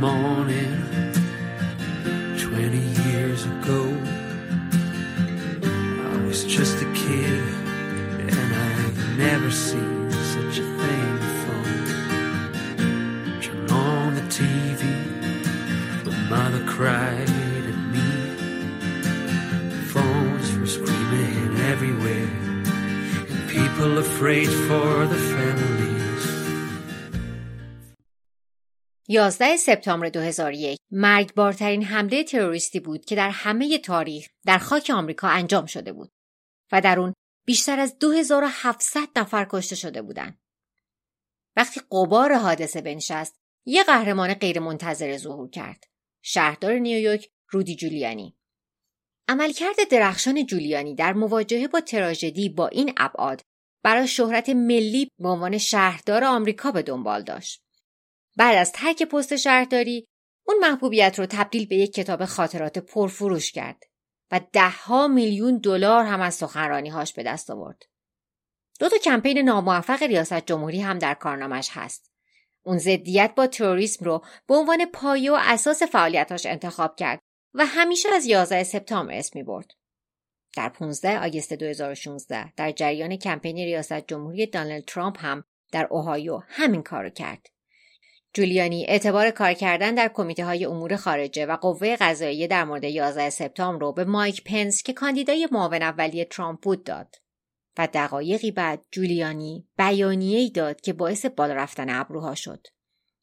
morning. 11 سپتامبر 2001 مرگبارترین حمله تروریستی بود که در همه تاریخ در خاک آمریکا انجام شده بود و در اون بیشتر از 2700 نفر کشته شده بودند. وقتی قبار حادثه بنشست، یه قهرمان غیرمنتظره ظهور کرد. شهردار نیویورک رودی جولیانی. عملکرد درخشان جولیانی در مواجهه با تراژدی با این ابعاد برای شهرت ملی به عنوان شهردار آمریکا به دنبال داشت. بعد از ترک پست شهرداری اون محبوبیت رو تبدیل به یک کتاب خاطرات پرفروش کرد و دهها میلیون دلار هم از سخنرانیهاش به دست آورد. دو تا کمپین ناموفق ریاست جمهوری هم در کارنامش هست. اون ضدیت با تروریسم رو به عنوان پایه و اساس فعالیتاش انتخاب کرد و همیشه از 11 سپتامبر اسم می برد. در 15 آگوست 2016 در جریان کمپین ریاست جمهوری دانالد ترامپ هم در اوهایو همین کارو کرد. جولیانی اعتبار کار کردن در کمیته های امور خارجه و قوه قضاییه در مورد 11 سپتامبر رو به مایک پنس که کاندیدای معاون اولیه ترامپ بود داد و دقایقی بعد جولیانی بیانیه‌ای داد که باعث بالا رفتن ابروها شد.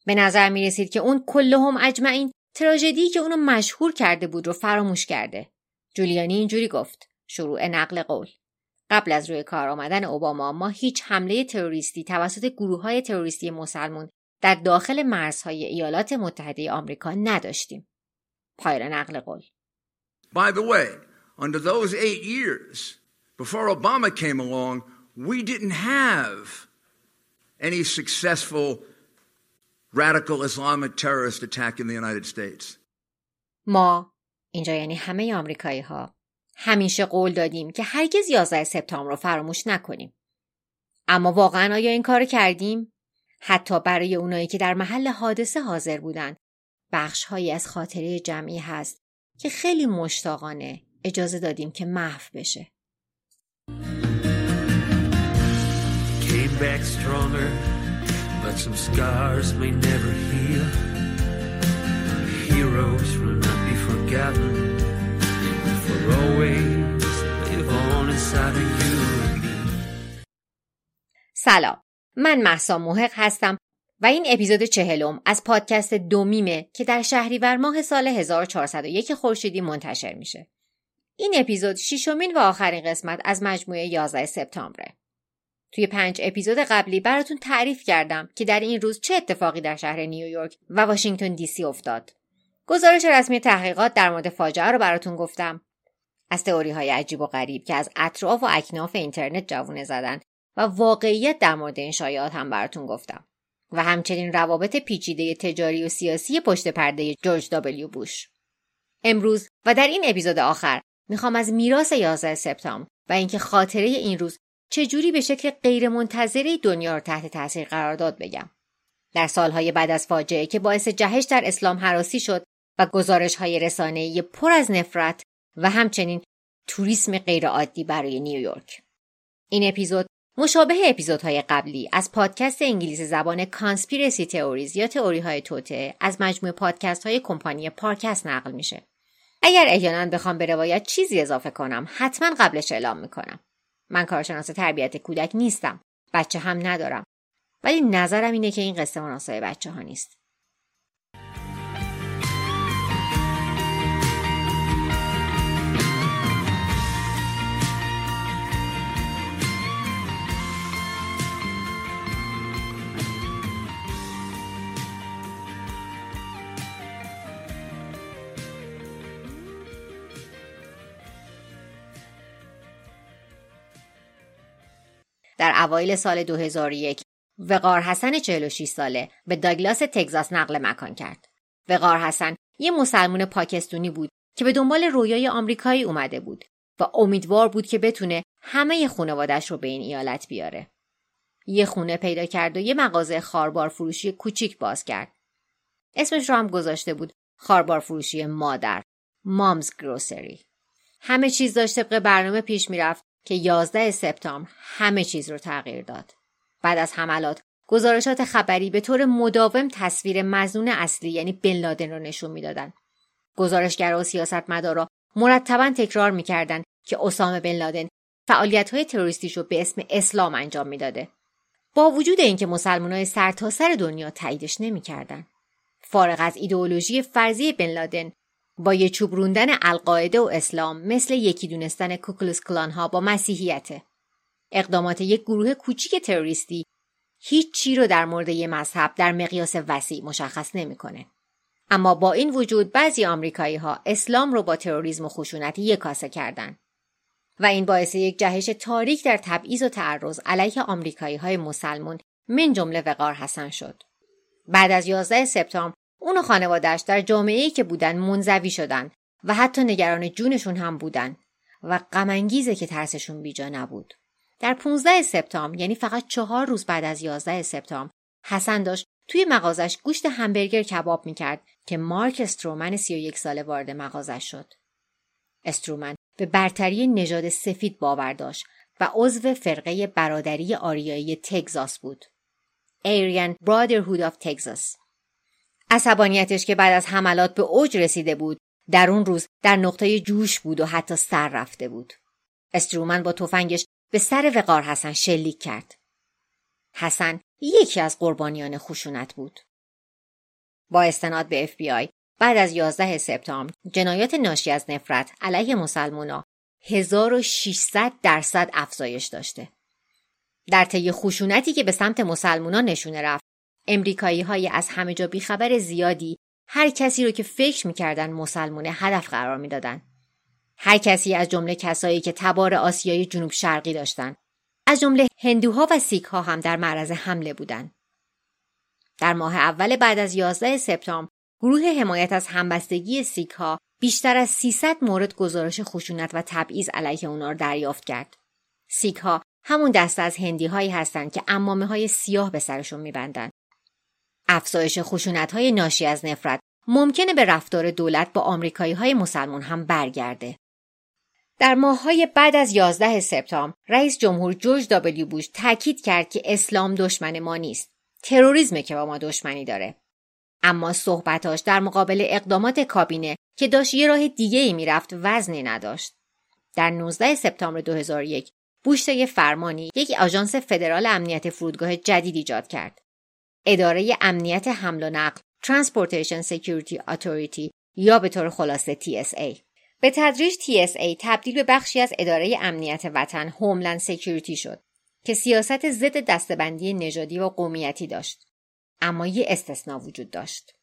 به نظر می رسید که اون کلهم اجمعین تراژدی که اونو مشهور کرده بود رو فراموش کرده. جولیانی اینجوری گفت. شروع نقل قول. قبل از روی کار آمدن اوباما ما هیچ حمله تروریستی توسط گروه های تروریستی مسلمون در داخل مرزهای ایالات متحده آمریکا نداشتیم. پایان نقل قول. By the way, under those eight years, before Obama came along, we didn't have any successful radical Islamic terrorist attack in the United States. ما اینجا یعنی همه آمریکایی ها همیشه قول دادیم که هرگز 11 سپتامبر رو فراموش نکنیم. اما واقعا آیا این کار کردیم؟ حتا برای اونایی که در محل حادثه حاضر بودند بخش‌هایی از خاطره جمعی هست که خیلی مشتاقانه اجازه دادیم که محو بشه. سلام. من محسا محق هستم و این اپیزود چهلم از پادکست دومیمه که در شهریور ماه سال 1401 خورشیدی منتشر میشه. این اپیزود ششمین و آخرین قسمت از مجموعه 11 سپتامبره. توی پنج اپیزود قبلی براتون تعریف کردم که در این روز چه اتفاقی در شهر نیویورک و واشنگتن دی سی افتاد. گزارش رسمی تحقیقات در مورد فاجعه رو براتون گفتم. از تئوری های عجیب و غریب که از اطراف و اکناف اینترنت جوونه زدن و واقعیت در مورد این شایعات هم براتون گفتم و همچنین روابط پیچیده تجاری و سیاسی پشت پرده جورج دابلیو بوش. امروز و در این اپیزود آخر می‌خوام از میراث 11 سپتامبر و اینکه خاطره این روز چجوری به شکل غیرمنتظره دنیا رو تحت تاثیر قرار داد بگم. در سالهای بعد از فاجعه که باعث جهش در اسلام حراسی شد و گزارش های رسانه‌ای پر از نفرت و همچنین توریسم غیرعادی برای نیویورک. این اپیزود مشابه اپیزودهای قبلی از پادکست انگلیسی زبان کانسپیرسی تئوریز یا تئوری های توته از مجموع پادکست های کمپانی پارکست نقل میشه. اگر احیانا بخوام به روایت چیزی اضافه کنم حتما قبلش اعلام می‌کنم. من کارشناس تربیت کودک نیستم. بچه هم ندارم. ولی نظرم اینه که این قصه مناسب بچه ها نیست. در اوایل سال 2001 وقار حسن 46 ساله به داگلاس تگزاس نقل مکان کرد. وقار حسن یه مسلمون پاکستونی بود که به دنبال رویای آمریکایی اومده بود و امیدوار بود که بتونه همه خانوادش رو به این ایالت بیاره. یه خونه پیدا کرد و یه مغازه خاربار فروشی کوچیک باز کرد. اسمش رو هم گذاشته بود خاربار فروشی مادر مامز گروسری همه چیز داشت طبق برنامه پیش می‌رفت که 11 سپتامبر همه چیز رو تغییر داد. بعد از حملات گزارشات خبری به طور مداوم تصویر مزنون اصلی یعنی بن لادن را نشون می‌دادند گزارشگرا و سیاستمدارا مرتبا تکرار می‌کردند که اسامه بن لادن فعالیت های تروریستیش رو به اسم اسلام انجام می‌داده. با وجود اینکه مسلمانای سرتاسر سر دنیا تاییدش نمی‌کردند. فارغ از ایدئولوژی فرضی بن لادن با یه چوب روندن القاعده و اسلام مثل یکی دونستن کوکلوس کلان ها با مسیحیته اقدامات یک گروه کوچیک تروریستی هیچ چی رو در مورد یه مذهب در مقیاس وسیع مشخص نمی‌کنه. اما با این وجود بعضی آمریکایی ها اسلام رو با تروریسم و خشونت یک کاسه کردن و این باعث یک جهش تاریک در تبعیض و تعرض علیه آمریکایی های مسلمون من جمله وقار حسن شد. بعد از 11 سپتامبر اون و خانوادهش در جامعه که بودن منزوی شدن و حتی نگران جونشون هم بودن و غمانگیزه که ترسشون بیجا نبود. در 15 سپتامبر یعنی فقط چهار روز بعد از 11 سپتامبر حسن داشت توی مغازش گوشت همبرگر کباب می‌کرد که مارک استرومن 31 ساله وارد مغازش شد. استرومن به برتری نژاد سفید باور داشت و عضو فرقه برادری آریایی تگزاس بود. ایریان برادرهود آف تگزاس. عصبانیتش که بعد از حملات به اوج رسیده بود در اون روز در نقطه جوش بود و حتی سر رفته بود. استرومن با تفنگش به سر وقار حسن شلیک کرد. حسن یکی از قربانیان خشونت بود. با استناد به FBI بعد از 11 سپتامبر جنایات ناشی از نفرت علیه مسلمونا 1600 درصد افزایش داشته. در طی خشونتی که به سمت مسلمونا نشونه رفت، امریکایی های از همه جا بیخبر زیادی هر کسی رو که فکر می‌کردن مسلمونه هدف قرار می‌دادن. هر کسی از جمله کسایی که تبار آسیای جنوب شرقی داشتند از جمله هندوها و سیک ها هم در معرض حمله بودند در ماه اول بعد از 11 سپتامبر گروه حمایت از همبستگی سیک ها بیشتر از 300 مورد گزارش خشونت و تبعیض علیه اونا را دریافت کرد. سیک ها همون دسته از هندی هایی هستند که امامه های سیاه به سرشون میبندند. افزایش خشونت های ناشی از نفرت ممکنه به رفتار دولت با آمریکایی های مسلمان هم برگرده. در ماههای بعد از 11 سپتامبر رئیس جمهور جورج دابلیو بوش تاکید کرد که اسلام دشمن ما نیست. تروریسمه که با ما دشمنی داره. اما صحبتاش در مقابل اقدامات کابینه که داشت یه راه دیگه ای می‌رفت وزنی نداشت. در 19 سپتامبر 2001 بوش طی فرمانی یک آژانس فدرال امنیت فرودگاه جدید ایجاد کرد. اداره امنیت حمل و نقل Transportation Security Authority یا به طور خلاصه TSA به تدریج TSA تبدیل به بخشی از اداره امنیت وطن Homeland Security شد که سیاست ضد دسته‌بندی نژادی و قومیتی داشت. اما یه استثنا وجود داشت.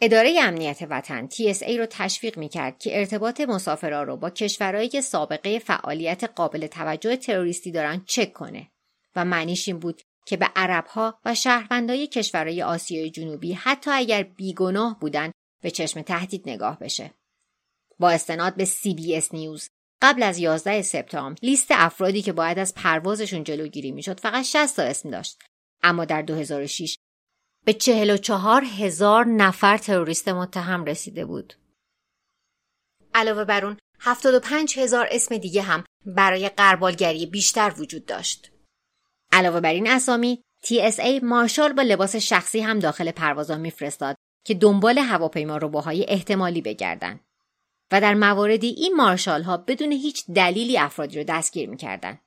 اداره امنیت وطن TSA رو تشویق می‌کرد که ارتباط مسافرها رو با کشورهایی که سابقه فعالیت قابل توجه تروریستی دارن چک کنه و معنیش این بود که به عربها و شهروندای کشورهای آسیای جنوبی حتی اگر بیگناه بودن به چشم تهدید نگاه بشه. با استناد به CBS نیوز قبل از 11 سپتامبر لیست افرادی که باید از پروازشون جلوگیری می‌شد فقط 60 تا اسم داشت. اما در 2006 به 44 هزار نفر تروریست متهم رسیده بود. علاوه بر اون 75 هزار اسم دیگه هم برای قربالگری بیشتر وجود داشت. علاوه بر این اسامی TSA مارشال با لباس شخصی هم داخل پروازا میفرستاد که دنبال هواپیما روباهای احتمالی بگردن و در مواردی این مارشال ها بدون هیچ دلیلی افرادی رو دستگیر می‌کردن.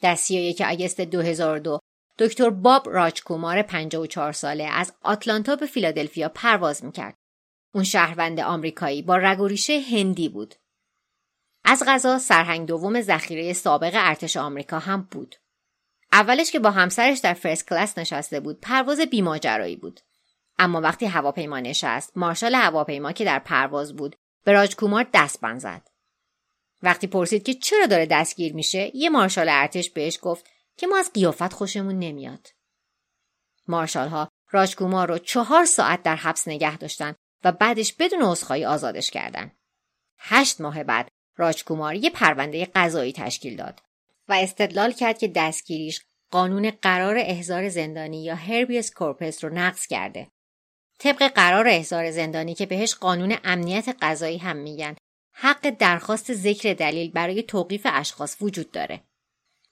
در 31 آگست 2002 دکتر باب راجکومار 54 ساله از آتلانتا به فیلادلفیا پرواز می‌کرد. اون شهروند آمریکایی با رگ و ریشه هندی بود. از غذا سرهنگ دوم ذخیره سابق ارتش آمریکا هم بود. اولش که با همسرش در فرست کلاس نشسته بود پرواز بیماجرایی بود. اما وقتی هواپیما نشست مارشال هواپیما که در پرواز بود به راجکومار دستبند زد. وقتی پرسید که چرا داره دستگیر میشه یه مارشال ارتش بهش گفت که ما از قیافت خوشمون نمیاد. مارشال ها راجکومار رو چهار ساعت در حبس نگه داشتن و بعدش بدون عذرخواهی آزادش کردن. هشت ماه بعد راجکومار یه پرونده قضایی تشکیل داد و استدلال کرد که دستگیریش قانون قرار احضار زندانی یا هربیس کورپس رو نقض کرده. طبق قرار احضار زندانی که بهش قانون امنیت غذایی هم میگن حق درخواست ذکر دلیل برای توقیف اشخاص وجود داره.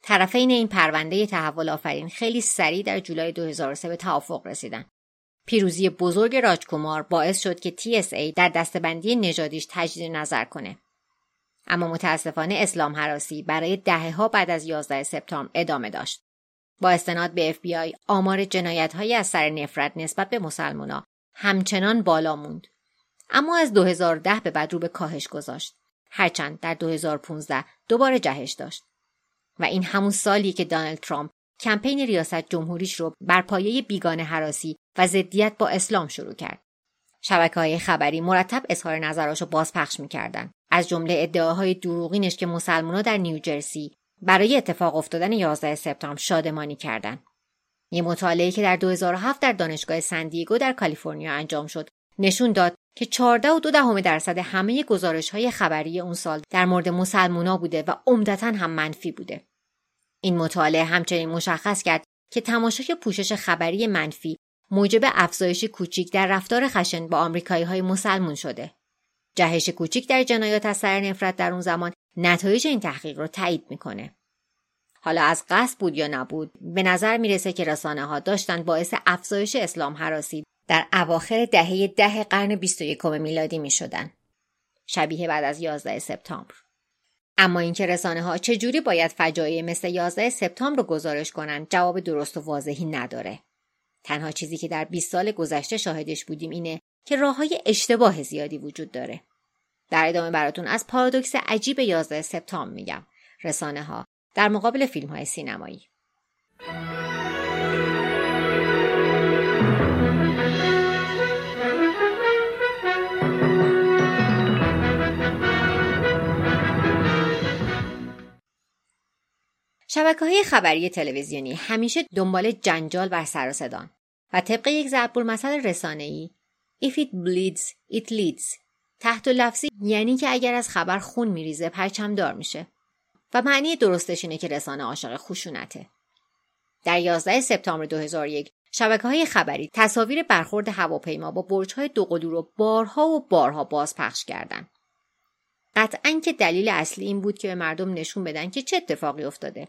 طرفین این پرونده تحول آفرین خیلی سریع در جولای 2003 به توافق رسیدن. پیروزی بزرگ راجکومار باعث شد که TSA در دستبندی نژادیش تجدید نظر کنه. اما متاسفانه اسلام حراسی برای دهه بعد از 11 سپتامبر ادامه داشت. با استناد به FBI آمار جنایت های از سر نفرت نسبت به مسلمانا همچنان بالا موند. اما از 2010 به بعد رو به کاهش گذاشت. هرچند در 2015 دوباره جهش داشت. و این همون سالی که دانالد ترامپ کمپین ریاست جمهوریش رو بر پایه بیگانه حراسی و ضدیت با اسلام شروع کرد. شبکه های خبری مرتب اظهار نظراشو بازپخش می‌کردن. از جمله ادعاهای دروغینش که مسلمانها در نیوجرسی برای اتفاق افتادن 11 سپتامبر شادمانی کردند. یه مطالعه که در 2007 در دانشگاه سندیگو در کالیفرنیا انجام شد نشون داد که 14 و دو دهم درصد همه گزارش های خبری اون سال در مورد مسلمونا بوده و عمدتا هم منفی بوده. این مطالعه همچنین مشخص کرد که تماشای پوشش خبری منفی موجب افزایش کوچیک در رفتار خشن با آمریکایی های مسلمون شده. جهش کوچیک در جنایات از سر نفرت در اون زمان نتایج این تحقیق رو تایید می‌کنه. حالا از قصد بود یا نبود به نظر می‌رسه که رسانه ها داشتن باعث افزایش اسلام حراسی در اواخر دهه ده قرن 21 میلادی می شدن. شبیه بعد از 11 سپتامبر. اما اینکه رسانه ها چجوری باید فجایع مثل 11 سپتامبر رو گزارش کنند جواب درست و واضحی نداره. تنها چیزی که در 20 سال گذشته شاهدش بودیم اینه که راه های اشتباه زیادی وجود داره. در ادامه براتون از پارادوکس عجیب 11 سپتامبر میگم. رسانه ها در مقابل فیلم های سینمایی. شبکه های خبری تلویزیونی همیشه دنبال جنجال و سر و طبق یک ضرب المثل رسانه‌ای If it bleeds, it leads تحت لفظی یعنی که اگر از خبر خون میریزه پرچم دار میشه و معنی درستش اینه که رسانه عاشق خشونته. در 11 سپتامبر 2001 شبکه های خبری تصاویر برخورد هواپیما با برج های دو قلو رو بارها و بارها بازپخش کردند. قطعا که دلیل اصلی این بود که به مردم نشون بدن که چه اتفاقی افتاده.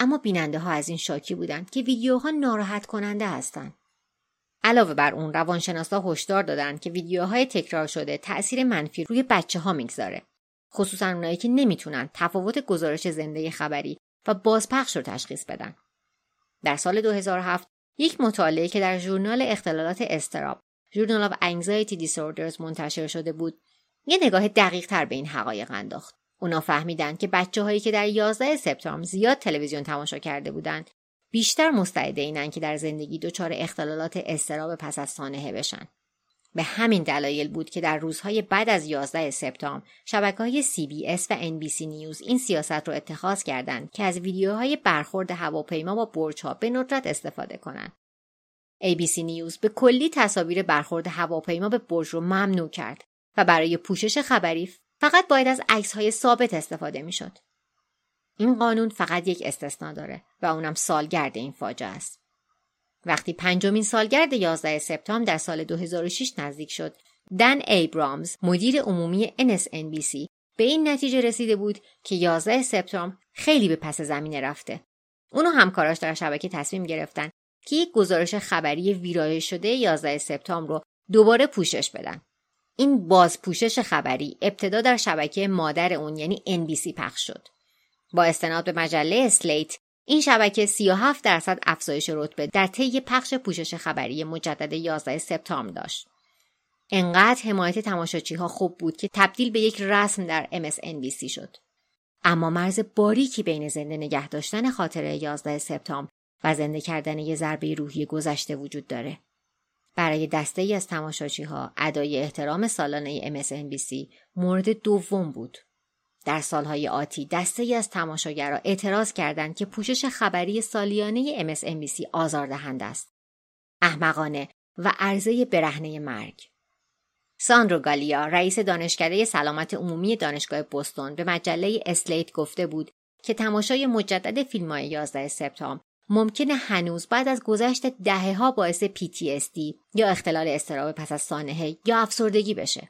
اما بیننده ها از این شاکی بودند که ویدیوها ناراحت کننده هستند. علاوه بر اون روانشناسا هشدار دادند که ویدیوهای تکرار شده تأثیر منفی روی بچه ها می‌گذاره. خصوصا اونایی که نمی‌تونن تفاوت گزارش زنده خبری و بازپخش رو تشخیص بدن. در سال 2007 یک مطالعه که در ژورنال اختلالات استراب Journal of Anxiety Disorders منتشر شده بود یه نگاه دقیق تر به این حقایق انداخت. اونا فهمیدن که بچه هایی که در 11 سپتامبر زیاد تلویزیون تماشا کرده بودند بیشتر مستعد اینن که در زندگی دچار اختلالات استراب پس از سانحه بشن. به همین دلایل بود که در روزهای بعد از 11 سپتامبر شبکه های CBS و NBC نیوز این سیاست رو اتخاذ کردند که از ویدیوهای برخورد هواپیما با برجها به ندرت استفاده کنند. ABC نیوز به کلی تصاویر برخورد هواپیما به برج رو ممنوع کرد و برای پوشش خبری فقط باید از عکس های ثابت استفاده می‌شد. این قانون فقط یک استثنا داره و اونم سالگرد این فاجعه است. وقتی پنجمین سالگرد 11 سپتامبر در سال 2006 نزدیک شد، دن ایبرامز مدیر عمومی NSNBC به این نتیجه رسیده بود که 11 سپتامبر خیلی به پس زمینه رفته. اونو همکاراش در شبکه تصمیم گرفتن که یک گزارش خبری ویرایش شده 11 سپتامبر رو دوباره پوشش بدن. این بازپوشش خبری ابتدا در شبکه مادر اون یعنی NBC پخش شد. با استناد به مجله اسلیت این شبکه 37 درصد افزایش رتبه در طی پخش پوشش خبری مجدد 11 سپتامبر داشت. انقدر حمایت تماشاچی ها خوب بود که تبدیل به یک رسم در MSNBC شد. اما مرز باریکی بین زنده نگه داشتن خاطره 11 سپتامبر و زنده کردن یه ضربه روحی گذشته وجود داره. برای دسته ای از تماشاچی ها ادای احترام سالانه MSNBC مورد دوم بود. در سالهای آتی دسته از تماشاگرها اعتراض کردند که پوشش خبری سالیانه MSNBC آزاردهنده است. احمقانه و عرضه برهنه مرگ. ساندرو گالیا رئیس دانشکده سلامت عمومی دانشگاه بوستون به مجله اسلیت گفته بود که تماشای مجدد فیلم های 11 سپتامبر ممکنه هنوز بعد از گذشت دهه ها باعث PTSD یا اختلال استراب پس از سانحه یا افسردگی بشه.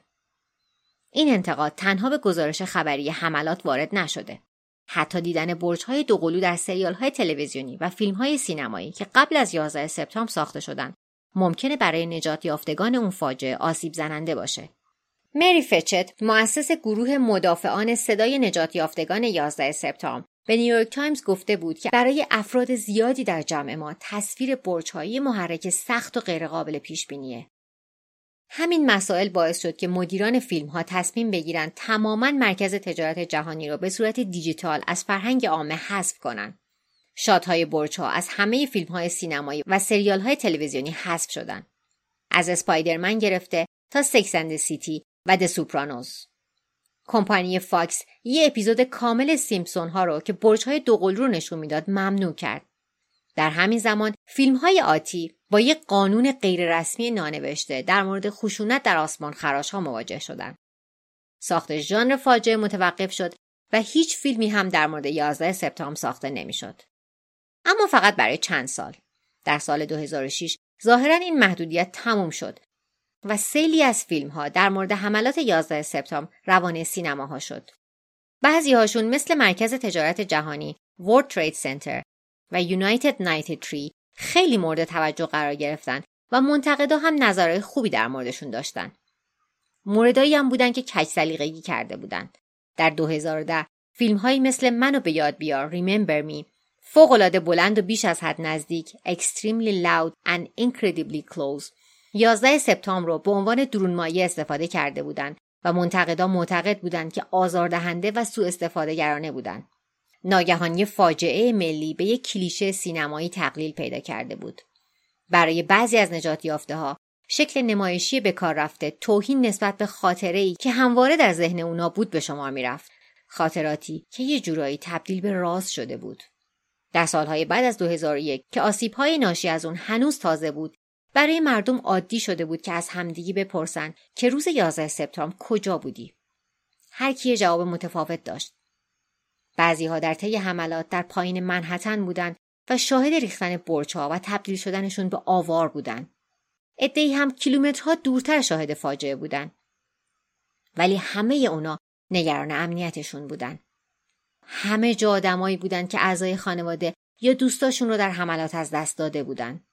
این انتقاد تنها به گزارش خبری حملات وارد نشده. حتی دیدن برج های دوقلو در سریال های تلویزیونی و فیلم های سینمایی که قبل از 11 سپتامبر ساخته شدن ممکنه برای نجات یافتگان اون فاجعه آسیب زننده باشه. مری فچت مؤسس گروه مدافعان صدای نجات یافتگان 11 سپتامبر به نیویورک تایمز گفته بود که برای افراد زیادی در جمع ما تصویر برج‌ها یه محرک سخت و غیرقابل پیش بینیه. همین مسائل باعث شد که مدیران فیلم ها تصمیم بگیرند تماما مرکز تجارت جهانی را به صورت دیجیتال از فرهنگ عامه حذف کنند. shot های برج ها از همه فیلم های سینمایی و سریال های تلویزیونی حذف شدند. از اسپایدرمن گرفته تا Sex and City و The Sopranos. کمپانی فاکس یه اپیزود کامل سیمپسون ها رو که برج های دوقلو رو نشون می‌داد ممنوع کرد. در همین زمان فیلم های آتی با یک قانون غیررسمی نانوشته در مورد خشونت در آسمان خراش ها مواجه شدند. ساخت ژانر فاجعه متوقف شد و هیچ فیلمی هم در مورد 11 سپتامبر ساخته نمی‌شد. اما فقط برای چند سال. در سال 2006 ظاهرا این محدودیت تموم شد و سیلی از فیلم ها در مورد حملات 11 سپتامبر روانه سینماها شد. بعضی هاشون مثل مرکز تجارت جهانی World Trade Center و United 93 خیلی مورد توجه قرار گرفتن و منتقدا هم نظرهای خوبی در موردشون داشتن. موردایی هم بودن که کج سلیقگی کرده بودند. در 2010 فیلم هایی مثل منو به یاد بیار Remember Me فوقالعاده بلند و بیش از حد نزدیک Extremely Loud and Incredibly Close 11 سپتامبر رو به عنوان درونمایی استفاده کرده بودند و منتقدا معتقد بودند که آزاردهنده و سوء استفاده گرانه بودند. ناگهان فاجعه ملی به یک کلیشه سینمایی تقلیل پیدا کرده بود. برای بعضی از نجات یافته ها شکل نمایشی به کار رفته توهین نسبت به خاطره ای که همواره در ذهن اونا بود به شما می‌رفت. خاطراتی که یه جورایی تبدیل به راز شده بود. در سالهای بعد از 2001 که آسیبهای ناشی از اون هنوز تازه بود برای مردم عادی شده بود که از همدیگی بپرسن که روز 11 سپتامبر کجا بودی هر کی جواب متفاوت داشت بعضی ها در طی حملات در پایین منحتن بودند و شاهد ریختن برجها و تبدیل شدنشون به آوار بودند عدهای هم کیلومترها دورتر شاهد فاجعه بودند ولی همه اونا نگران امنیتشون بودند همه جا آدمایی بودند که اعضای خانواده یا دوستاشون رو در حملات از دست داده بودند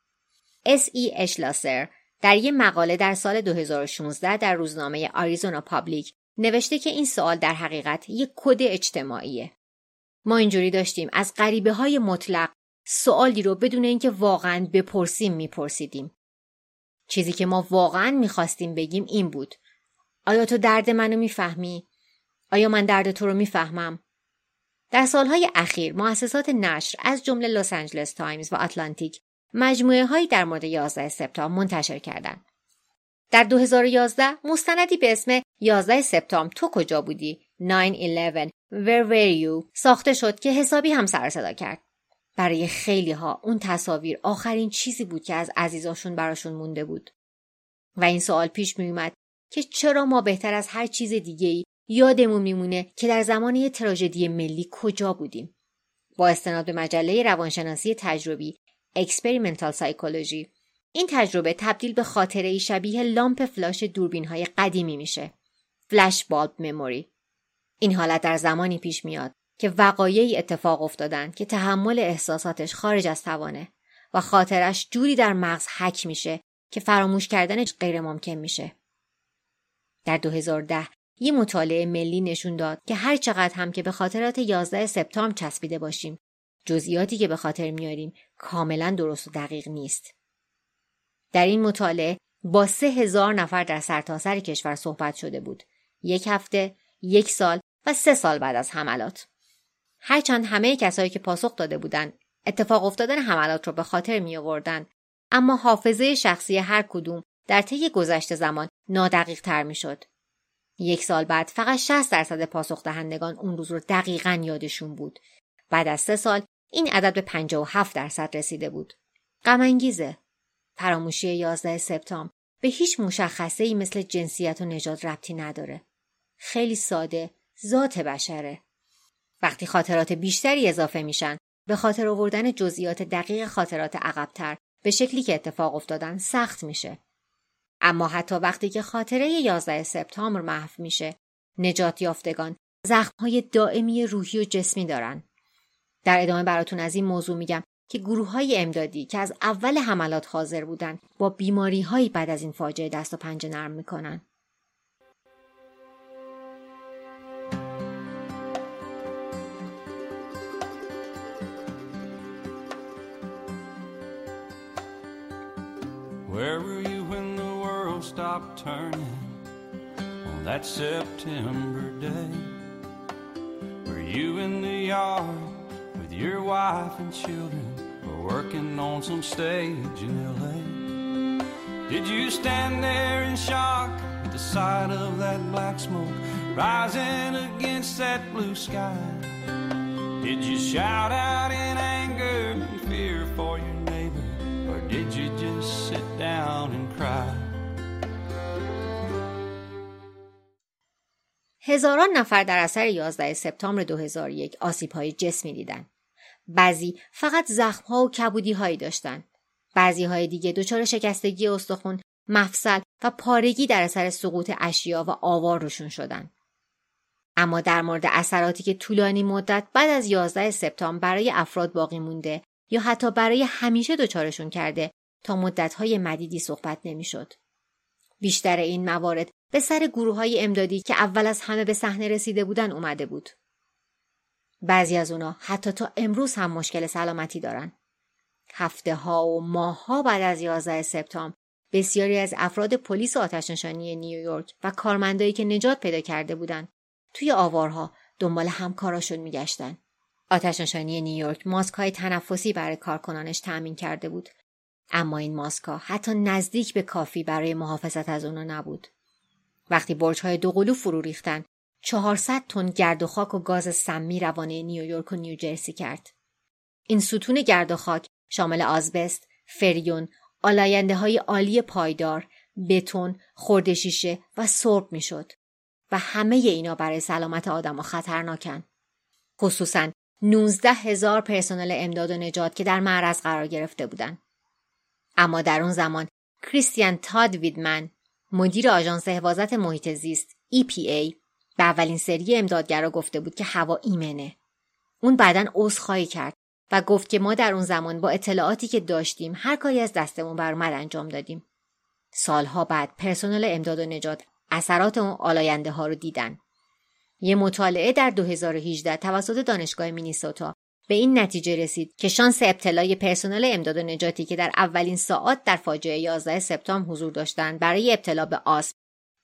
اس ای اشلاسر در یک مقاله در سال 2016 در روزنامه آریزونا ریپابلیک نوشته که این سوال در حقیقت یک کد اجتماعیه. ما اینجوری داشتیم از غریبه های مطلق سوالی رو بدون اینکه واقعا بپرسیم میپرسیدیم. چیزی که ما واقعا می‌خواستیم بگیم این بود. آیا تو درد منو می‌فهمی؟ آیا من درد تو رو می‌فهمم؟ در سالهای اخیر مؤسسات نشر از جمله لس آنجلس تایمز و اتلانتیک مجموعه هایی در مورد 11 سپتامبر منتشر کردند. در 2011 مستندی به اسم 11 سپتامبر تو کجا بودی 9-11 Where were you ساخته شد که حسابی هم سر و صدا کرد. برای خیلی ها اون تصاویر آخرین چیزی بود که از عزیزاشون براشون مونده بود. و این سوال پیش می اومد که چرا ما بهتر از هر چیز دیگه ای یادمون میمونه که در زمان یه تراژدی ملی کجا بودیم. با استناد به مجله روانشناسی تجربی Experimental Psychology این تجربه تبدیل به خاطره شبیه لامپ فلاش دوربین های قدیمی میشه. Flashbulb memory. این حالت در زمانی پیش میاد که وقایعی اتفاق افتادن که تحمل احساساتش خارج از توانه و خاطرش جوری در مغز حک میشه که فراموش کردنش غیر ممکن میشه. در 2010 یه مطالعه ملی نشون داد که هر چقدر هم که به خاطرات 11 سپتامبر چسبیده باشیم جزئیاتی که به خاطر میاریم کاملا درست و دقیق نیست. در این مطالعه با سه هزار نفر در سرتاسر سر کشور صحبت شده بود. یک هفته، یک سال و سه سال بعد از حملات. هرچند همه کسایی که پاسخ داده بودند اتفاق افتادن حملات را به خاطر می آوردن اما حافظه شخصی هر کدوم در طی گذشته زمان نادقیق تر می شد. یک سال بعد فقط 60 درصد پاسخ دهندگان اون روز رو دقیقا یادشون بود. بعد از سه سال این عدد به 57 درصد رسیده بود. غمانگیزه. فراموشی 11 سپتامبر به هیچ مشخصه ای مثل جنسیت و نژاد ربطی نداره. خیلی ساده، ذات بشره. وقتی خاطرات بیشتری اضافه میشن به خاطر آوردن جزئیات دقیق خاطرات عقبتر به شکلی که اتفاق افتادن سخت میشه. اما حتی وقتی که خاطره 11 سپتامبر محو میشه نجات یافتگان زخمهای دائمی روحی و جسمی دارن. در ادامه براتون از این موضوع میگم که گروه های امدادی که از اول حملات حاضر بودن با بیماری هایی بعد از این فاجعه دست و پنجه نرم می‌کنن. Where were you when the world stopped turning on that September day? Were you in the yard with your wife and children or working on some stage in LA? Did you stand there in shock at the sight of that black smoke rising against that blue sky? Did you shout out in anger and fear for your neighbor or did you just هزاران نفر در اثر 11 سپتامبر 2001 آسیب های جسمی دیدن. بعضی فقط زخم ها و کبودی هایی داشتن. بعضی های دیگه دچار شکستگی استخون، مفصل و پارگی در اثر سقوط اشیا و آوار روشون شدن. اما در مورد اثراتی که طولانی مدت بعد از 11 سپتامبر برای افراد باقی مونده یا حتی برای همیشه دچارشون کرده تا مدتهای مدیدی صحبت نمی‌شد. بیشتر این موارد به سر گروه های امدادی که اول از همه به صحنه رسیده بودن اومده بود. بعضی از اونا حتی تا امروز هم مشکل سلامتی دارن. هفته ها و ماه ها بعد از 11 سپتامبر بسیاری از افراد پلیس آتشنشانی نیویورک و کارمندایی که نجات پیدا کرده بودند توی آوارها دنبال همکاراشون میگشتن. آتشنشانی نیویورک ماسک های تنفسی برای کارکنانش تأمین کرده بود اما این ماسکا حتی نزدیک به کافی برای محافظت از اونا نبود. وقتی برج های دوقلو فرو ریختن 400 تن گرد و خاک و گاز سمی روانه نیویورک و نیوجرسی کرد. این ستون گرد و خاک شامل آزبست فریون آلاینده های عالی پایدار بتون خورده شیشه و سرب می‌شد و همه اینا برای سلامت آدم خطرناکن. خصوصا 19 هزار پرسنل امداد و نجات که در معرض قرار گرفته بودند. اما در اون زمان کریستیان تاد ویدمن مدیر آژانس حفاظت محیط زیست EPA به اولین سری امدادگرا گفته بود که هوا ایمنه. اون بعدا عذرخواهی کرد و گفت که ما در اون زمان با اطلاعاتی که داشتیم هر کاری از دستمون برآمد انجام دادیم. سالها بعد پرسنل امداد و نجات اثرات اون آلاینده ها رو دیدن. یه مطالعه در 2018 توسط دانشگاه مینیسوتا به این نتیجه رسید که شانس ابتلای پرسنل امداد و نجاتی که در اولین ساعات در فاجعه 11 سپتامبر حضور داشتند برای ابتلا به آسم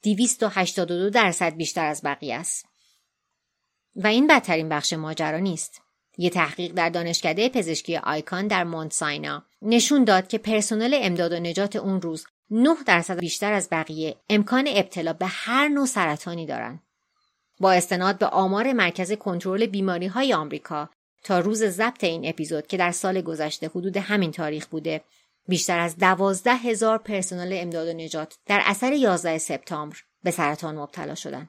282 درصد بیشتر از بقیه است. و این بدترین بخش ماجرا نیست. یه تحقیق در دانشکده پزشکی آیکان در مونت ساینا نشون داد که پرسنل امداد و نجات اون روز 9 درصد بیشتر از بقیه امکان ابتلا به هر نوع سرطانی دارند. با استناد به آمار مرکز کنترل بیماری های آمریکا تا روز ضبط این اپیزود که در سال گذشته حدود همین تاریخ بوده بیشتر از دوازده هزار پرسنل امداد و نجات در اثر 11 سپتامبر به سرطان مبتلا شدن.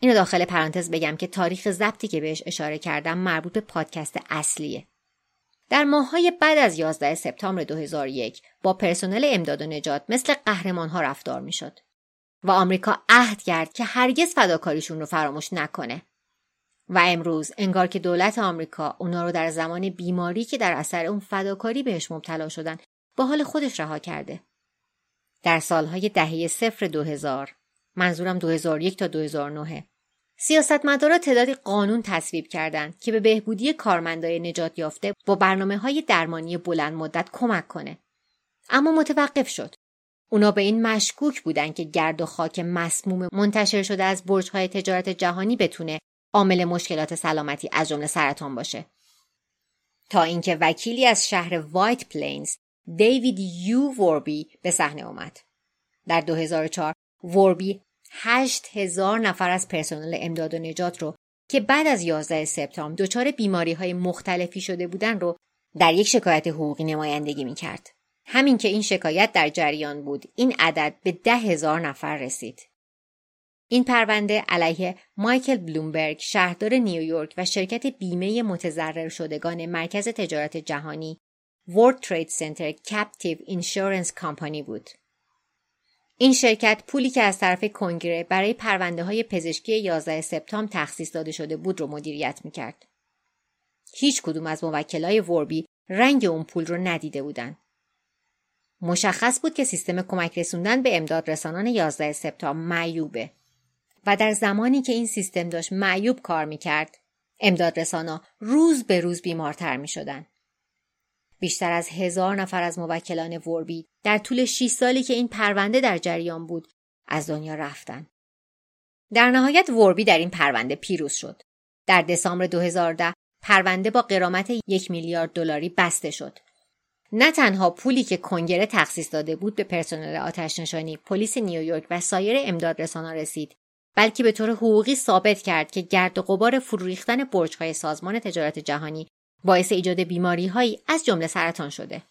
اینو داخل پرانتز بگم که تاریخ ضبطی که بهش اشاره کردم مربوط به پادکست اصلیه. در ماههای بعد از 11 سپتامبر 2001 با پرسنل امداد و نجات مثل قهرمان ها رفتار می‌شد. و آمریکا عهد کرد که هرگز فداکاریشون رو فراموش نکنه. و امروز انگار که دولت آمریکا اونا رو در زمان بیماری که در اثر اون فداکاری بهش مبتلا شدن با حال خودش رها کرده. در سالهای دهه صفر 2000 منظورم 2001 تا 2009 سیاستمدارا تعدادی قانون تصویب کردند که به بهبودی کارمندای نجات یافته با برنامه های درمانی بلند مدت کمک کنه. اما متوقف شد. اونا به این مشکوک بودن که گرد و خاک مسموم منتشر شده از برج‌های تجارت جهانی بتونه عامل مشکلات سلامتی از جمله سرطان باشه. تا اینکه وکیلی از شهر وایت پلینز دیوید یو ووربی به صحنه اومد. در 2004 ووربی 8000 نفر از پرسنل امداد و نجات رو که بعد از 11 سپتامبر دچار بیماری های مختلفی شده بودن رو در یک شکایت حقوقی نمایندگی می کرد. همین که این شکایت در جریان بود این عدد به ده هزار نفر رسید. این پرونده علیه مایکل بلومبرگ شهردار نیویورک و شرکت بیمه متضرر شدگان مرکز تجارت جهانی World Trade Center Captive Insurance Company بود. این شرکت پولی که از طرف کنگره برای پرونده های پزشکی 11 سپتامبر تخصیص داده شده بود رو مدیریت می‌کرد. هیچ کدوم از موکلای وربی رنگ اون پول رو ندیده بودند. مشخص بود که سیستم کمک رسوندن به امداد رسانان 11 سپتامبر معیوبه و در زمانی که این سیستم داشت معیوب کار می‌کرد امداد رسانا روز به روز بیمارتر می شدن. بیشتر از هزار نفر از موکلان وربی در طول 6 سالی که این پرونده در جریان بود از دنیا رفتن. در نهایت وربی در این پرونده پیروز شد. در دسامبر 2010 پرونده با قرامت یک میلیارد دلاری بسته شد. نه تنها پولی که کنگره تخصیص داده بود به پرسنل آتش نشانی، پلیس نیویورک و سایر امداد رسانا رسید، بلکه به طور حقوقی ثابت کرد که گرد و غبار فرو ریختن برج‌های سازمان تجارت جهانی باعث ایجاد بیماریهایی از جمله سرطان شده.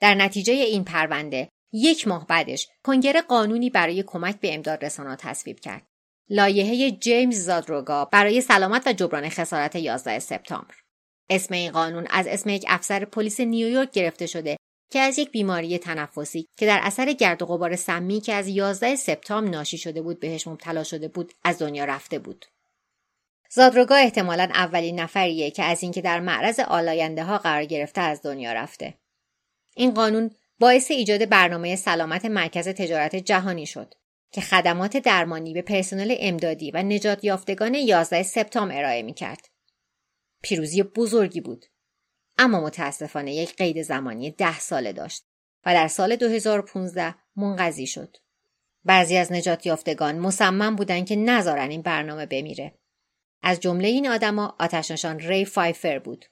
در نتیجه این پرونده یک ماه بعدش کنگره قانونی برای کمک به امداد رسانا تصویب کرد. لایحه جیمز زادروگا برای سلامت و جبران خسارت 11 سپتامبر. اسم این قانون از اسم یک افسر پلیس نیویورک گرفته شده که از یک بیماری تنفسی که در اثر گرد و غبار سمی که از 11 سپتامبر ناشی شده بود بهش مبتلا شده بود از دنیا رفته بود. زادروگا احتمالا اولین نفریه که از اینکه در معرض آلاینده ها قرار گرفته از دنیا رفته. این قانون باعث ایجاد برنامه سلامت مرکز تجارت جهانی شد که خدمات درمانی به پرسنل امدادی و نجات یافتگان 11 سپتامبر ارائه می کرد. پیروزی بزرگی بود. اما متاسفانه یک قید زمانی ده ساله داشت و در سال 2015 منقضی شد. بعضی از نجات یافتگان مصمم بودند که نذارن این برنامه بمیره. از جمله این آدما آتشنشان ری فایفر بود.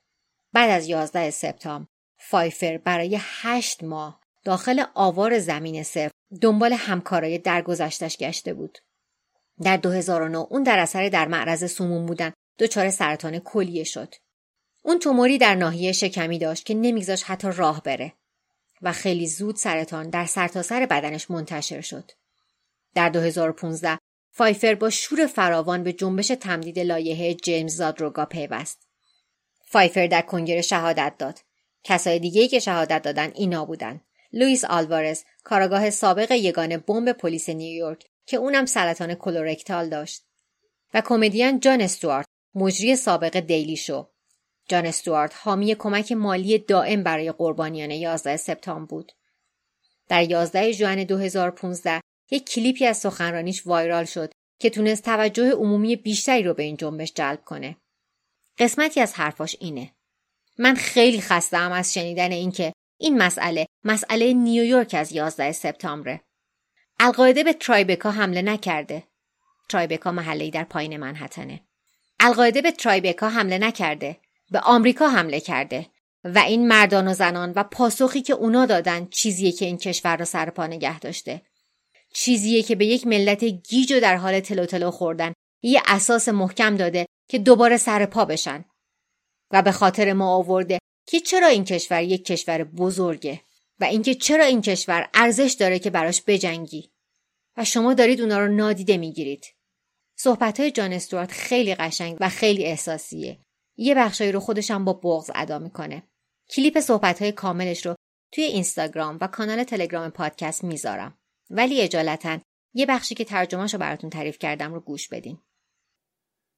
بعد از 11 سپتامبر فایفر برای هشت ماه داخل آوار زمین صفر دنبال همکارای درگذشتش گشته بود. در 2009 اون در اثر در معرض سموم بودن دچار سرطان کلیه شد. اون توموری در ناحیه شکمی داشت که نمیگذاش حتی راه بره و خیلی زود سرطان در سرتاسر سر بدنش منتشر شد. در 2015 فایفر با شور فراوان به جنبش تمدید لایحه جیمز زادروگا پیوست. فایفر در کنگره شهادت داد. کسای دیگه که شهادت دادن اینا بودن. لوئیس آلوارز، کارآگاه سابق یگان بمب پلیس نیویورک که اونم سرطان کلورکتال داشت. و کمدین جان استوارت، مجری سابق Daily Show. جان استوارت حامی کمک مالی دائم برای قربانیان 11 سپتامبر بود. در 11 ژوئن 2015 یک کلیپی از سخنرانیش وایرال شد که تونست توجه عمومی بیشتری رو به این جنبش جلب کنه. قسمتی از حرفاش اینه. من خیلی خستم از شنیدن اینکه این مسئله مسئله نیویورک از 11 سپتامبره. القاعده به ترایبکا حمله نکرده. ترایبکا محله‌ای در پایین منحتنه. القاعده به ترایبکا حمله نکرده. به آمریکا حمله کرده و این مردان و زنان و پاسخی که اونا دادن چیزیه که این کشور را سر پا نگه داشته. چیزیه که به یک ملت گیج و در حال تلو تلو خوردن. یه اساس محکم داده که دوباره سر پا بشن. و به خاطر ما آورده که چرا این کشور یک کشور بزرگه و اینکه چرا این کشور ارزش داره که براش بجنگی. و شما دارید اونا رو نادیده می‌گیرید. صحبت های جان استوارت خیلی قشنگ و خیلی احساسیه. یه بخشایی رو خودشم با بغض ادا می‌کنه کلیپ صحبت های کاملش رو توی اینستاگرام و کانال تلگرام پادکست می‌ذارم ولی اجالتا یه بخشی که ترجمهش رو براتون تعریف کردم رو گوش بدین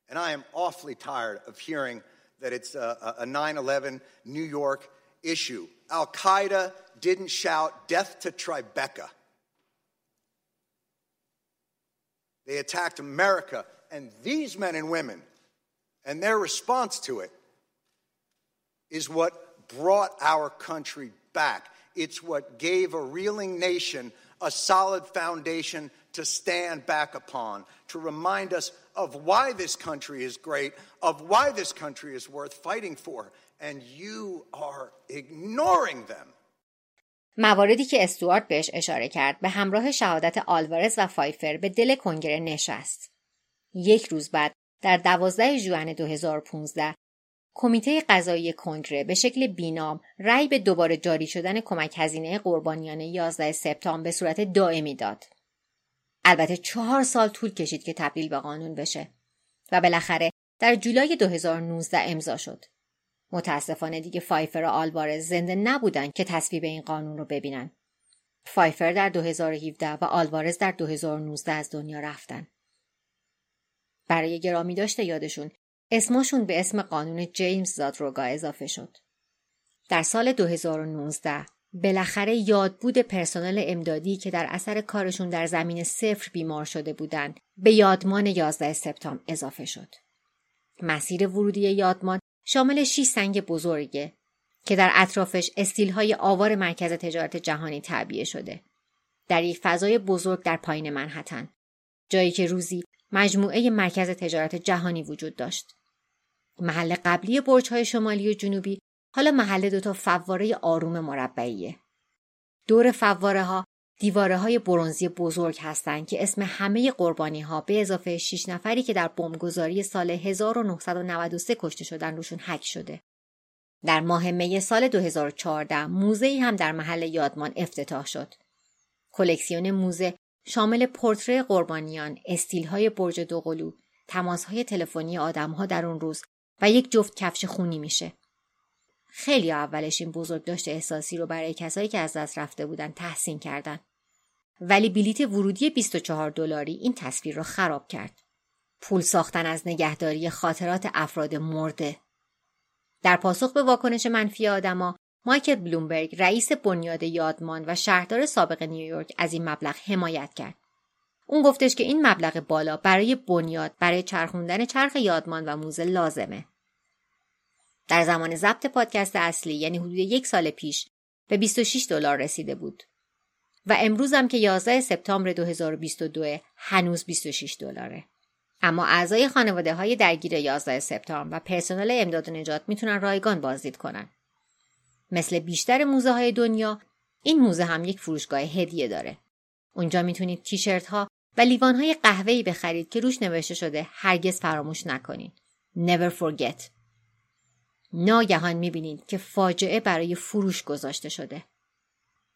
And I am awfully tired of hearing that it's a, a 9-11 New York issue. Al-Qaeda didn't shout death to Tribeca. They attacked America and these men and women and their response to it is what brought our country back. It's what gave a reeling nation a solid foundation to stand back upon, to remind us of why this country is great, of why this country is worth fighting for, and you are ignoring them. مواردی که استوارت بهش اشاره کرد به همراه شهادت آلوارز و فایفر به دل کنگره نشست. یک روز بعد در 12 ژوئن 2015 کمیته قضایی کنگره به شکل بینام رأی به دوباره جاری شدن کمک هزینه قربانیان 11 سپتامبر به صورت دائمی داد. البته چهار سال طول کشید که تبدیل به قانون بشه و بالاخره در جولای 2019 امضا شد. متاسفانه دیگه فایفر و آلوارز زنده نبودن که تصویب این قانون رو ببینن. فایفر در 2017 و آلوارز در 2019 از دنیا رفتن. برای گرامی داشته یادشون اسمشون به اسم قانون جیمز زادروگا اضافه شد. در سال 2019 بالاخره یادبود پرسنل امدادی که در اثر کارشون در زمین صفر بیمار شده بودند به یادمان 11 سپتامبر اضافه شد. مسیر ورودی یادمان شامل 6 سنگ بزرگه که در اطرافش استیلهای آوار مرکز تجارت جهانی تعبیه شده. در یک فضای بزرگ در پایین منحتن. جایی که روزی مجموعه مرکز تجارت جهانی وجود داشت. محل قبلی برج‌های شمالی و جنوبی حالا محل دوتا فواره آروم مربعیه. دور فواره ها دیواره های برونزی بزرگ هستند که اسم همه قربانی ها به اضافه 6 نفری که در بمبگذاری سال 1993 کشته شدن روشون حک شده. در ماه می سال 2014 موزه هم در محل یادمان افتتاح شد. کلکسیون موزه شامل پورتری قربانیان، استیل های برج دوقلو، تماس های تلفنی آدم ها در اون روز و یک جفت کفش خونی میشه. خیلی اولش این بزرگ داشته احساسی رو برای کسایی که از دست رفته بودن تحسین کردن. ولی بلیت ورودی 24 دلاری این تصویر را خراب کرد. پول ساختن از نگهداری خاطرات افراد مرده. در پاسخ به واکنش منفی آدما، مایکل بلومبرگ رئیس بنیاد یادمان و شهردار سابق نیویورک از این مبلغ حمایت کرد. اون گفتش که این مبلغ بالا برای بنیاد برای چرخوندن چرخ یادمان و موزه لازمه. در زمان ضبط پادکست اصلی یعنی حدود یک سال پیش به 26 دلار رسیده بود و امروز هم که 11 سپتامبر 2022 هنوز 26 دلاره. اما اعضای خانواده های درگیر 11 سپتامبر و پرسنل امداد و نجات می‌تونن رایگان بازدید کنن. مثل بیشتر موزه های دنیا این موزه هم یک فروشگاه هدیه داره. اونجا می‌تونید تیشرت ها و لیوان های قهوه‌ای بخرید که روش نوشته شده هرگز فراموش نکنید. Never forget. ناگهان می‌بینید که فاجعه برای فروش گذاشته شده.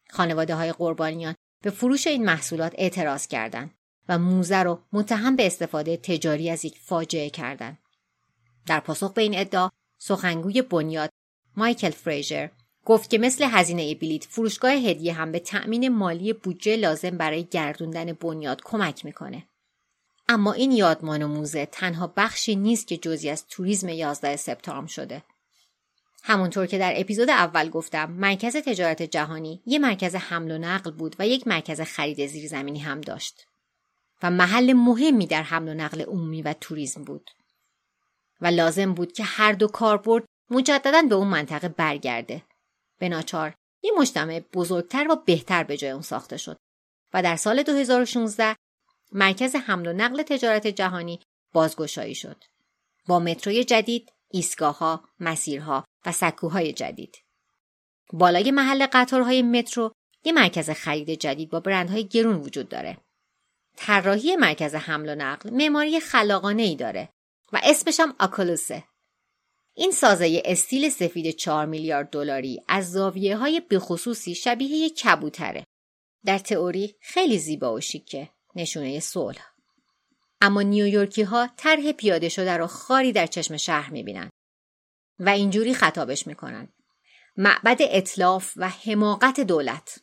خانواده های قربانیان به فروش این محصولات اعتراض کردند و موزه رو متهم به استفاده تجاری از یک فاجعه کردند. در پاسخ به این ادعا سخنگوی بنیاد مایکل فریژر گفت که مثل هزینه بلیت فروشگاه هدیه هم به تأمین مالی بودجه لازم برای گردوندن بنیاد کمک می‌کنه. اما این یادمان و موزه تنها بخشی نیست که جزی از توریسم 11 سپتامبر شده. همونطور که در اپیزود اول گفتم مرکز تجارت جهانی یه مرکز حمل و نقل بود و یک مرکز خرید زیرزمینی هم داشت و محل مهمی در حمل و نقل عمومی و توریسم بود و لازم بود که هر دو کاربرد مجددا به اون منطقه برگرده به ناچار یه مجتمع بزرگتر و بهتر به جای اون ساخته شد و در سال 2016 مرکز حمل و نقل تجارت جهانی بازگشایی شد با متروی جدید ایستگاهها، مسیرها و سکوهای جدید. بالای محل قطارهای مترو یه مرکز خرید جدید با برندهای گرون وجود داره. طراحی مرکز حمل و نقل معماری خلاقانه ای داره و اسمش هم آکولوسه. این سازه استیل سفید 4 میلیارد دلاری از زاویه های بخصوصی شبیه یک کبوتره. در تئوری خیلی زیبا و شیکه نشونه صلح. اما نیویورکی ها طرح پیاده شده رو خاری در چشم شهر می‌بینن و اینجوری خطابش می‌کنن. معبد اطلاف و حماقت دولت.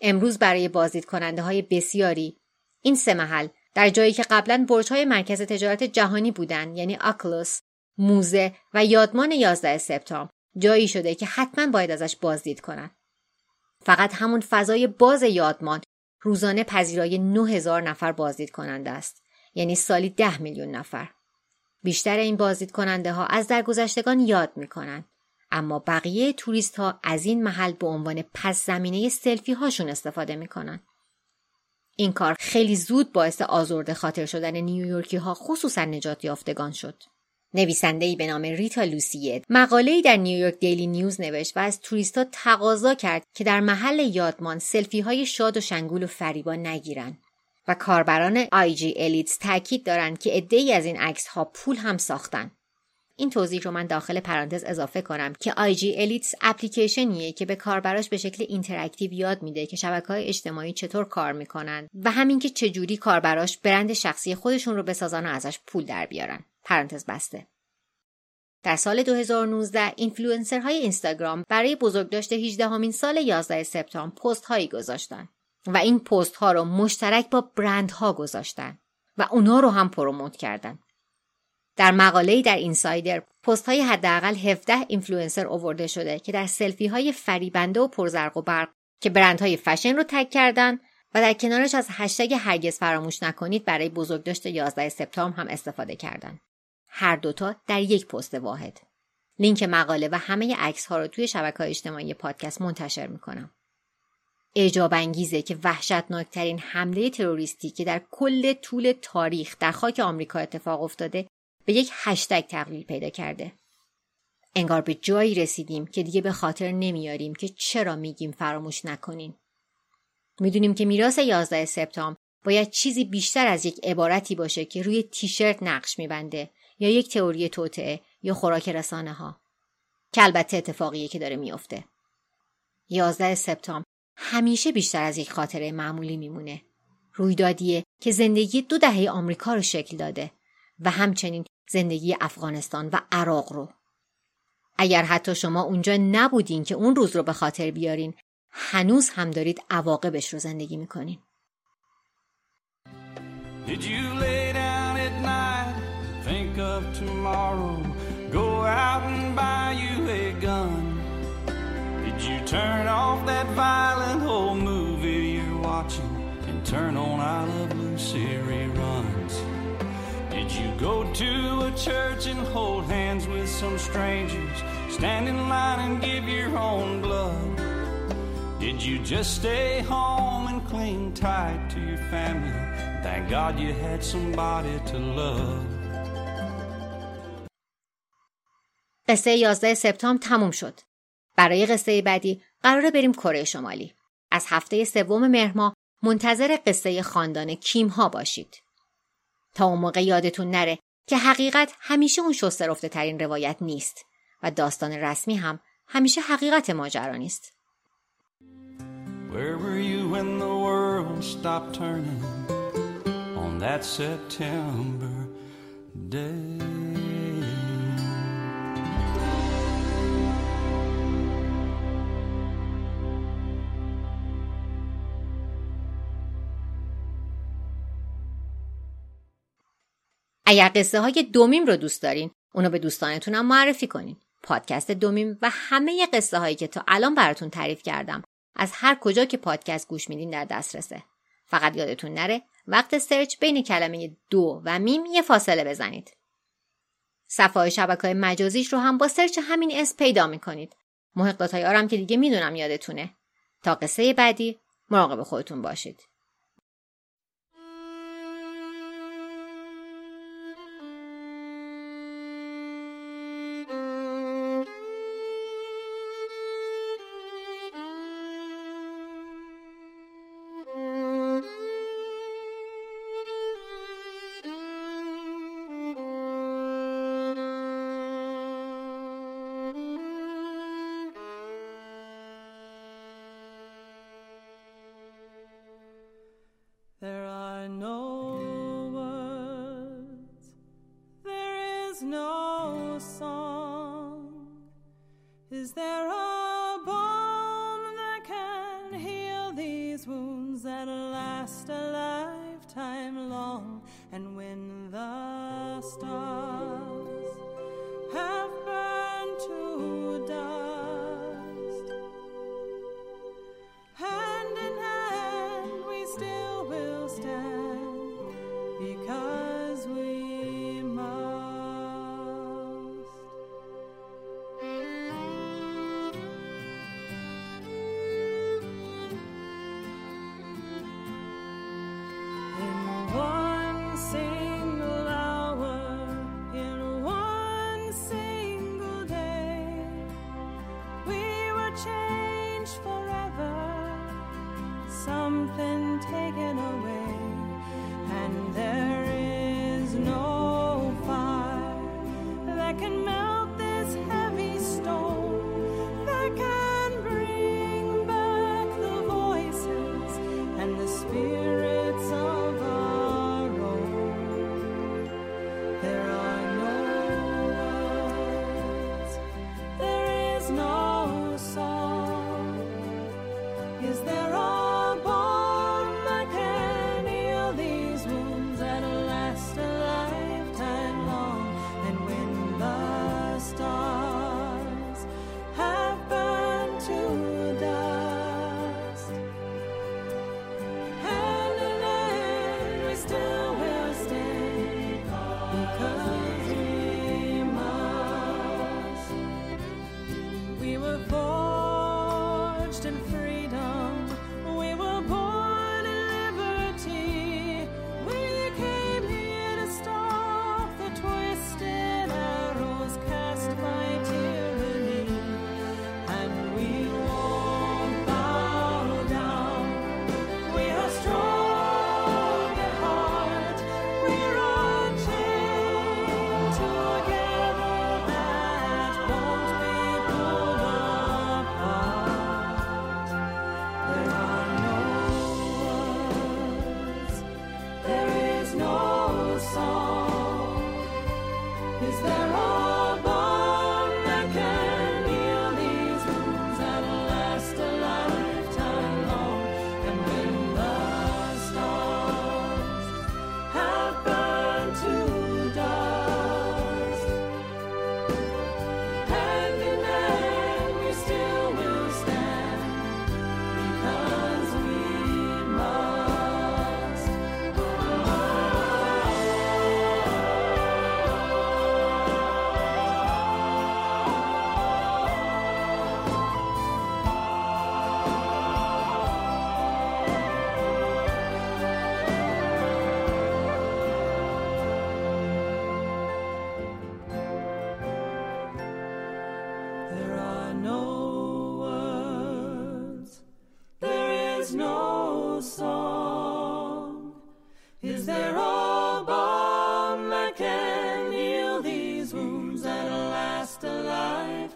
امروز برای بازدید کننده های بسیاری این سه محل در جایی که قبلا برج های مرکز تجارت جهانی بودند یعنی آکلوس، موزه و یادمان 11 سپتامبر جایی شده که حتما باید ازش بازدید کنند. فقط همون فضای باز یادمان روزانه پذیرای 9000 نفر بازدید کننده است یعنی سالی 10 میلیون نفر بیشتر این بازدید کننده ها از درگذشتگان یاد می کنند. اما بقیه توریست ها از این محل به عنوان پس زمینه سلفی هاشون استفاده می کنند. این کار خیلی زود باعث آزرده خاطر شدن نیویورکی ها خصوصا نجات یافتگان شد. نویسنده ای به نام ریتا لوسیه مقاله در نیویورک دیلی نیوز نوشت و از توریستا تقاضا کرد که در محل یادمان سلفی های شاد و شنگول و فریبا نگیرند و کاربران IG Elites تاکید دارند که عدهای از این عکس ها پول هم ساختن این توضیح رو من داخل پرانتز اضافه کنم که IG Elites اپلیکیشنیه که به کاربراش به شکل interactive یاد میده که شبکه های اجتماعی چطور کار می‌کنن و همین که چجوری کاربراش برند شخصی خودشون رو بسازن و ازش پول در بیارن. پرانتز بسته. در سال 2019 اینفلوئنسرهای اینستاگرام برای بزرگداشت 18 همین سال 11 سپتامبر پست هایی گذاشتن و این پست ها رو مشترک با برند ها گذاشتن و اونا رو هم promote کردن. در مقاله‌ای در Insider پست های حداقل 17 اینفلوئنسر آورده شده که در سلفی های فریبنده و پرزرق و برق که برندهای فشن رو تگ کردن و در کنارش از هشتگ هرگز فراموش نکنید برای بزرگداشت 11 سپتامبر هم استفاده کردند. هر دوتا در یک پست واحد. لینک مقاله و همه عکس ها رو توی شبکه اجتماعی پادکست منتشر می‌کنم. اعجاب انگیزه که وحشتناکترین حمله تروریستی که در کل طول تاریخ در خاک آمریکا اتفاق افتاده به یک هشتگ تقلیل پیدا کرده. انگار به جایی رسیدیم که دیگه به خاطر نمیاریم که چرا میگیم فراموش نکنین. می‌دونیم که میراث 11 سپتامبر باید چیزی بیشتر از یک عبارتی باشه که روی تیشرت نقش میبنده یا یک تئوری توطعه یا خوراک رسانه ها که البته اتفاقیه که داره میافته. 11 سپتامبر. همیشه بیشتر از یک خاطره معمولی میمونه. رویدادیه که زندگی دو دهه آمریکا رو شکل داده و همچنین زندگی افغانستان و عراق رو. اگر حتی شما اونجا نبودین که اون روز رو به خاطر بیارین هنوز هم دارید عواقبش رو زندگی می‌کنین. Of tomorrow. Go out and buy you a gun. Did you turn off that violent old movie you're watching and turn on I Love Lucy reruns? Did you go to a church and hold hands with some strangers? Stand in line and give your own blood? Did you just stay home and cling tight to your family? Thank God you had somebody to love. قصه 11 سپتامبر تموم شد. برای قصه بعدی قراره بریم کره شمالی. از هفته سوم مهر منتظر قصه خاندان کیم ها باشید. تا اون موقع یادتون نره که حقیقت همیشه اون شسته رفته ترین روایت نیست و داستان رسمی هم همیشه حقیقت ماجرا نیست. اگر قصه های دومیم رو دوست دارین اونو به دوستانتون هم معرفی کنین. پادکست دومیم و همه قصه هایی که تا الان براتون تعریف کردم از هر کجا که پادکست گوش میدین در دسترسه. فقط یادتون نره وقت سرچ بین کلمه دو و میم یه فاصله بزنید. صفحه شبکه های مجازیش رو هم با سرچ همین اسم پیدا می‌کنید. محققات های آرم که دیگه می‌دونم یادتونه. تا قصه بعدی مراقب خودتون باشید.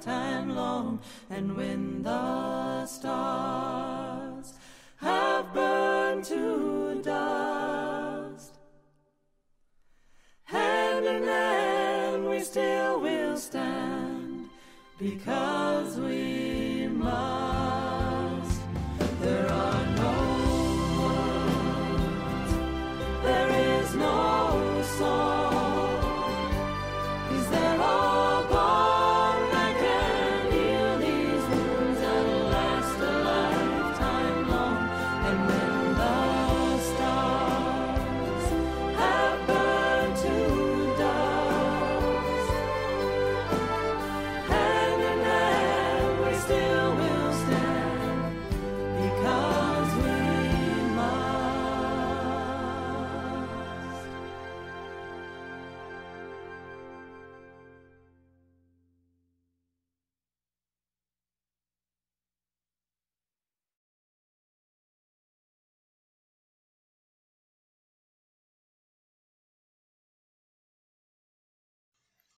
lifetime long, and when the stars have burned to dust, hand in hand we still will stand because we.